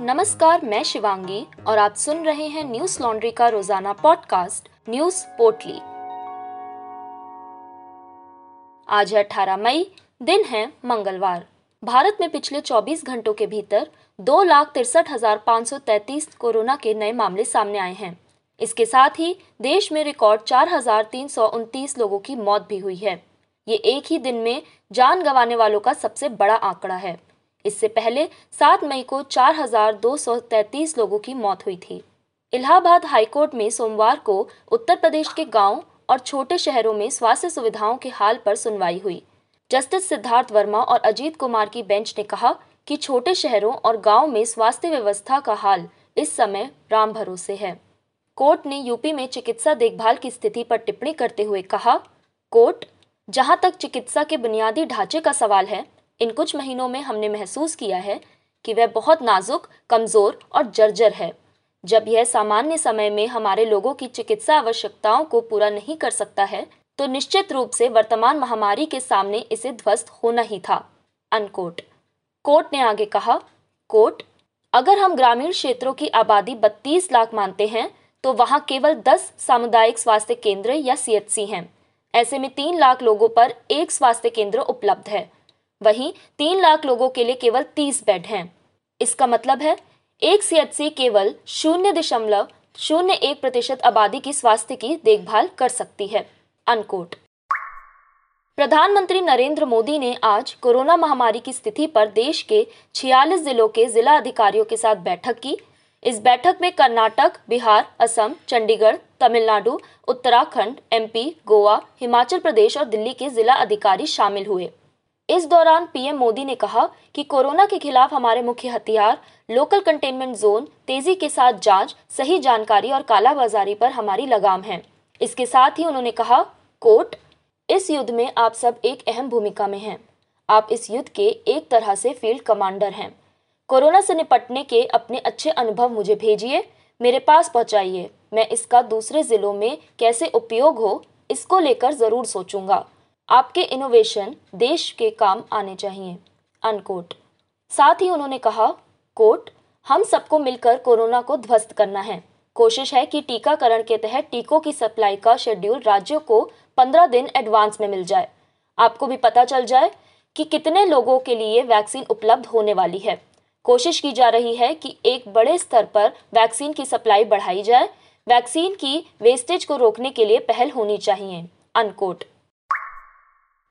नमस्कार, मैं शिवांगी और आप सुन रहे हैं न्यूज़ लॉन्ड्री का रोज़ाना पॉडकास्ट, न्यूज़ पोर्टली। आज है 18 मई, दिन है मंगलवार। भारत में पिछले 24 घंटों के भीतर दो लाख तिरसठ हज़ार पाँच सौ तैतीस कोरोना के नए मामले सामने आए हैं। इसके साथ ही देश में रिकॉर्ड चार हज़ार तीन सौ उनतीस लोगों की मौत भी हुई है। ये एक ही दिन में जान गंवाने वालों का सबसे बड़ा आंकड़ा है। इससे पहले 7 मई को 4,233 लोगों की मौत हुई थी। इलाहाबाद हाईकोर्ट में सोमवार को उत्तर प्रदेश के गाँव और छोटे शहरों में स्वास्थ्य सुविधाओं के हाल पर सुनवाई हुई। जस्टिस सिद्धार्थ वर्मा और अजीत कुमार की बेंच ने कहा कि छोटे शहरों और गाँव में स्वास्थ्य व्यवस्था का हाल इस समय राम भरोसे है। कोर्ट ने यूपी में चिकित्सा देखभाल की स्थिति पर टिप्पणी करते हुए कहा कोर्ट जहाँ तक चिकित्सा के बुनियादी ढांचे का सवाल है इन कुछ महीनों में हमने महसूस किया है कि वह बहुत नाजुक, कमज़ोर और जर्जर है। जब यह सामान्य समय में हमारे लोगों की चिकित्सा आवश्यकताओं को पूरा नहीं कर सकता है तो निश्चित रूप से वर्तमान महामारी के सामने इसे ध्वस्त होना ही था। अनकोट। कोर्ट ने आगे कहा, कोर्ट, अगर हम ग्रामीण क्षेत्रों की आबादी 32 लाख मानते हैं तो वहाँ केवल 10 सामुदायिक स्वास्थ्य केंद्र या सीएचसी हैं। ऐसे में तीन लाख लोगों पर एक स्वास्थ्य केंद्र उपलब्ध है। वहीं तीन लाख लोगों के लिए केवल तीस बेड हैं। इसका मतलब है, एक सी केवल शून्य दशमलव शून्य एक प्रतिशत आबादी की स्वास्थ्य की देखभाल कर सकती है। अनकोट। प्रधानमंत्री नरेंद्र मोदी ने आज कोरोना महामारी की स्थिति पर देश के 46 जिलों के जिला अधिकारियों के साथ बैठक की। इस बैठक में कर्नाटक, बिहार, असम, चंडीगढ़, तमिलनाडु, उत्तराखंड, एमपी, गोवा, हिमाचल प्रदेश और दिल्ली के जिला अधिकारी शामिल हुए। इस दौरान पीएम मोदी ने कहा कि कोरोना के खिलाफ हमारे मुख्य हथियार लोकल कंटेनमेंट जोन तेज़ी के साथ जाँच, सही जानकारी और कालाबाजारी पर हमारी लगाम है। इसके साथ ही उन्होंने कहा, कोर्ट, इस युद्ध में आप सब एक अहम भूमिका में हैं। आप इस युद्ध के एक तरह से फ़ील्ड कमांडर हैं। कोरोना से निपटने के अपने अच्छे अनुभव मुझे भेजिए, मेरे पास पहुंचाइए। मैं इसका दूसरे जिलों में कैसे उपयोग हो, इसको लेकर ज़रूर सोचूँगा। आपके इनोवेशन देश के काम आने चाहिए। अनकोट साथ ही उन्होंने कहा कोट हम सबको मिलकर कोरोना को ध्वस्त करना है। कोशिश है कि टीकाकरण के तहत टीकों की सप्लाई का शेड्यूल राज्यों को 15 दिन एडवांस में मिल जाए। आपको भी पता चल जाए कि कितने लोगों के लिए वैक्सीन उपलब्ध होने वाली है। कोशिश की जा रही है कि एक बड़े स्तर पर वैक्सीन की सप्लाई बढ़ाई जाए। वैक्सीन की वेस्टेज को रोकने के लिए पहल होनी चाहिए। अनकोट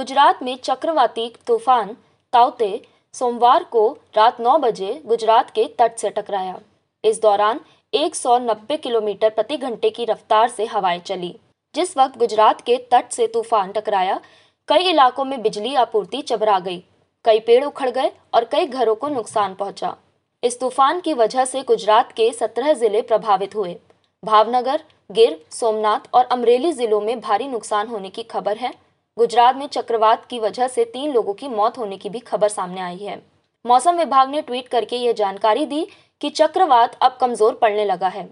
गुजरात में चक्रवाती तूफ़ान ताउते सोमवार को रात 9 बजे गुजरात के तट से टकराया। इस दौरान 190 किलोमीटर प्रति घंटे की रफ्तार से हवाएँ चली। जिस वक्त गुजरात के तट से तूफ़ान टकराया, कई इलाकों में बिजली आपूर्ति चबरा गई। कई पेड़ उखड़ गए और कई घरों को नुकसान पहुँचा। इस तूफ़ान की वजह से गुजरात के सत्रह ज़िले प्रभावित हुए। भावनगर, गिर, सोमनाथ और अमरेली जिलों में भारी नुकसान होने की खबर है। गुजरात में चक्रवात की वजह से तीन लोगों की मौत होने की भी खबर सामने आई है। मौसम विभाग ने ट्वीट करके यह जानकारी दी कि चक्रवात अब कमज़ोर पड़ने लगा है।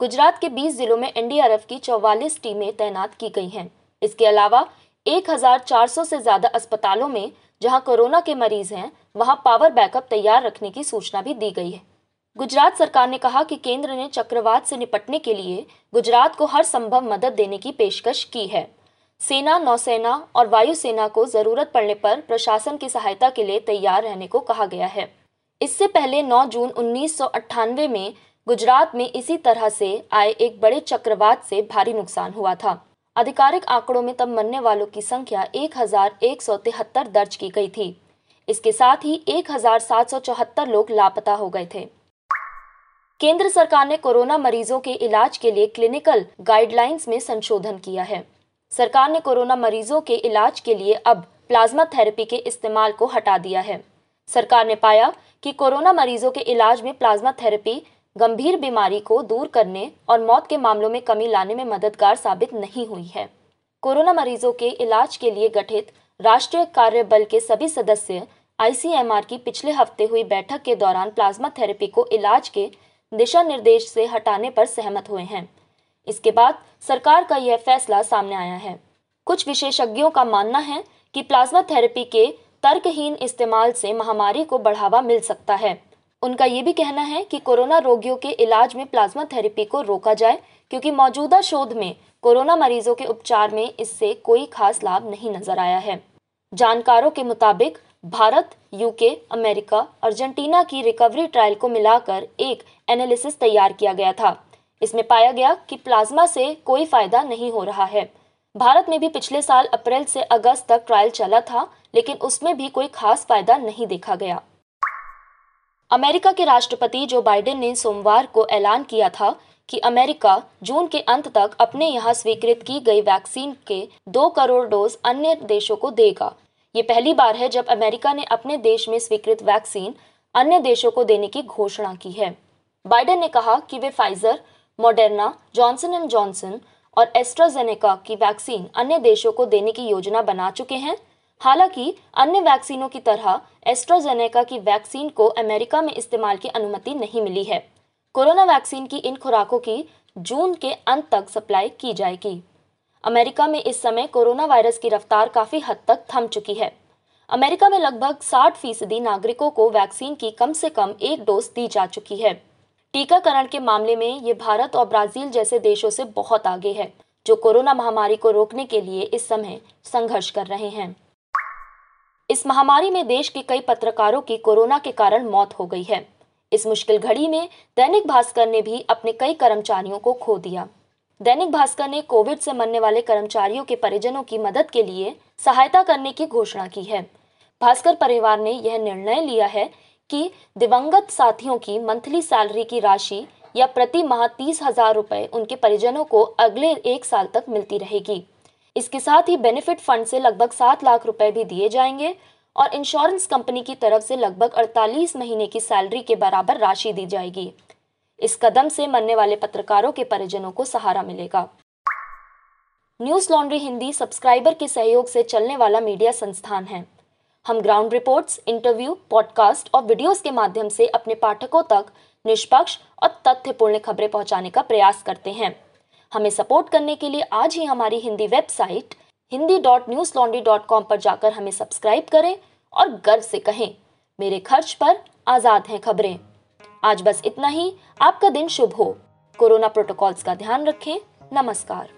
गुजरात के 20 जिलों में एनडीआरएफ की 44 टीमें तैनात की गई हैं। इसके अलावा 1400 से ज़्यादा अस्पतालों में जहाँ कोरोना के मरीज़ हैं, वहाँ पावर बैकअप तैयार रखने की सूचना भी दी गई है। गुजरात सरकार ने कहा कि केंद्र ने चक्रवात से निपटने के लिए गुजरात को हर संभव मदद देने की पेशकश की है। सेना, नौसेना और वायुसेना को ज़रूरत पड़ने पर प्रशासन की सहायता के लिए तैयार रहने को कहा गया है। इससे पहले 9 जून उन्नीस सौ अट्ठानवे में गुजरात में इसी तरह से आए एक बड़े चक्रवात से भारी नुकसान हुआ था। आधिकारिक आंकड़ों में तब मरने वालों की संख्या एक हज़ार एक सौ तिहत्तर दर्ज की गई थी। इसके साथ ही एक हज़ार सात सौ चौहत्तर लोग लापता हो गए थे। केंद्र सरकार ने कोरोना मरीजों के इलाज के लिए क्लिनिकल गाइडलाइंस में संशोधन किया है। सरकार ने कोरोना मरीजों के इलाज के लिए अब प्लाज्मा थेरेपी के इस्तेमाल को हटा दिया है। सरकार ने पाया कि कोरोना मरीजों के इलाज में प्लाज्मा थेरेपी गंभीर बीमारी को दूर करने और मौत के मामलों में कमी लाने में मददगार साबित नहीं हुई है। कोरोना मरीजों के इलाज के लिए गठित राष्ट्रीय कार्य बल के सभी सदस्य आईसीएमआर की पिछले हफ़्ते हुई बैठक के दौरान प्लाज्मा थेरेपी को इलाज के दिशा निर्देश से हटाने पर सहमत हुए हैं। इसके बाद सरकार का यह फैसला सामने आया है। कुछ विशेषज्ञों का मानना है कि प्लाज्मा थेरेपी के तर्कहीन इस्तेमाल से महामारी को बढ़ावा मिल सकता है। उनका ये भी कहना है कि कोरोना रोगियों के इलाज में प्लाज्मा थेरेपी को रोका जाए, क्योंकि मौजूदा शोध में कोरोना मरीजों के उपचार में इससे कोई खास लाभ नहीं नज़र आया है। जानकारों के मुताबिक, भारत यूके अमेरिका, अर्जेंटीना की रिकवरी ट्रायल को मिलाकर एक एनालिसिस तैयार किया गया था। इसमें पाया गया कि प्लाज्मा से कोई फ़ायदा नहीं हो रहा है। भारत में भी पिछले साल अप्रैल से अगस्त तक ट्रायल चला था, लेकिन उसमें भी कोई खास फ़ायदा नहीं देखा गया। अमेरिका के राष्ट्रपति जो बाइडेन ने सोमवार को ऐलान किया था कि अमेरिका जून के अंत तक अपने यहाँ स्वीकृत की गई वैक्सीन के दो करोड़ डोज अन्य देशों को देगा। ये पहली बार है जब अमेरिका ने अपने देश में स्वीकृत वैक्सीन अन्य देशों को देने की घोषणा की है। बाइडेन ने कहा कि वे Pfizer Moderna Johnson and Johnson और एस्ट्राजेनेका की वैक्सीन अन्य देशों को देने की योजना बना चुके हैं। हालाँकि अन्य वैक्सीनों की तरह एस्ट्राजेनेका की वैक्सीन को अमेरिका में इस्तेमाल की अनुमति नहीं मिली है। कोरोना वैक्सीन की इन खुराकों की जून के अंत तक सप्लाई की जाएगी। अमेरिका में इस समय कोरोना वायरस की रफ्तार काफ़ी हद तक थम चुकी है। अमेरिका में लगभग 60 फ़ीसदी नागरिकों को वैक्सीन की कम से कम एक डोज दी जा चुकी है। टीकाकरण के मामले में ये भारत और ब्राज़ील जैसे देशों से बहुत आगे है, जो कोरोना महामारी को रोकने के लिए इस समय संघर्ष कर रहे हैं। इस महामारी में देश के कई पत्रकारों की कोरोना के कारण मौत हो गई है। इस मुश्किल घड़ी में दैनिक भास्कर ने भी अपने कई कर्मचारियों को खो दिया। दैनिक भास्कर ने कोविड से मरने वाले कर्मचारियों के परिजनों की मदद के लिए सहायता करने की घोषणा की है। भास्कर परिवार ने यह निर्णय लिया है कि दिवंगत साथियों की मंथली सैलरी की राशि या प्रति माह तीस हज़ार रुपए उनके परिजनों को अगले एक साल तक मिलती रहेगी। इसके साथ ही बेनिफिट फंड से लगभग सात लाख रुपए भी दिए जाएँगे और इंश्योरेंस कंपनी की तरफ़ से लगभग 48 महीने की सैलरी के बराबर राशि दी जाएगी। इस कदम से मरने वाले पत्रकारों के परिजनों को सहारा मिलेगा। न्यूज़ लॉन्ड्री हिंदी सब्सक्राइबर के सहयोग से चलने वाला मीडिया संस्थान है। हम ग्राउंड रिपोर्ट्स इंटरव्यू पॉडकास्ट और वीडियोस के माध्यम से अपने पाठकों तक निष्पक्ष और तथ्यपूर्ण खबरें पहुँचाने का प्रयास करते हैं। हमें सपोर्ट करने के लिए आज ही हमारी Hindi website Hindi dot Newslaundry dot com पर जाकर हमें सब्सक्राइब करें और गर्व से कहें, मेरे खर्च पर आज़ाद हैं खबरें। आज बस इतना ही, आपका दिन शुभ हो। कोरोना प्रोटोकॉल्स का ध्यान रखें। नमस्कार।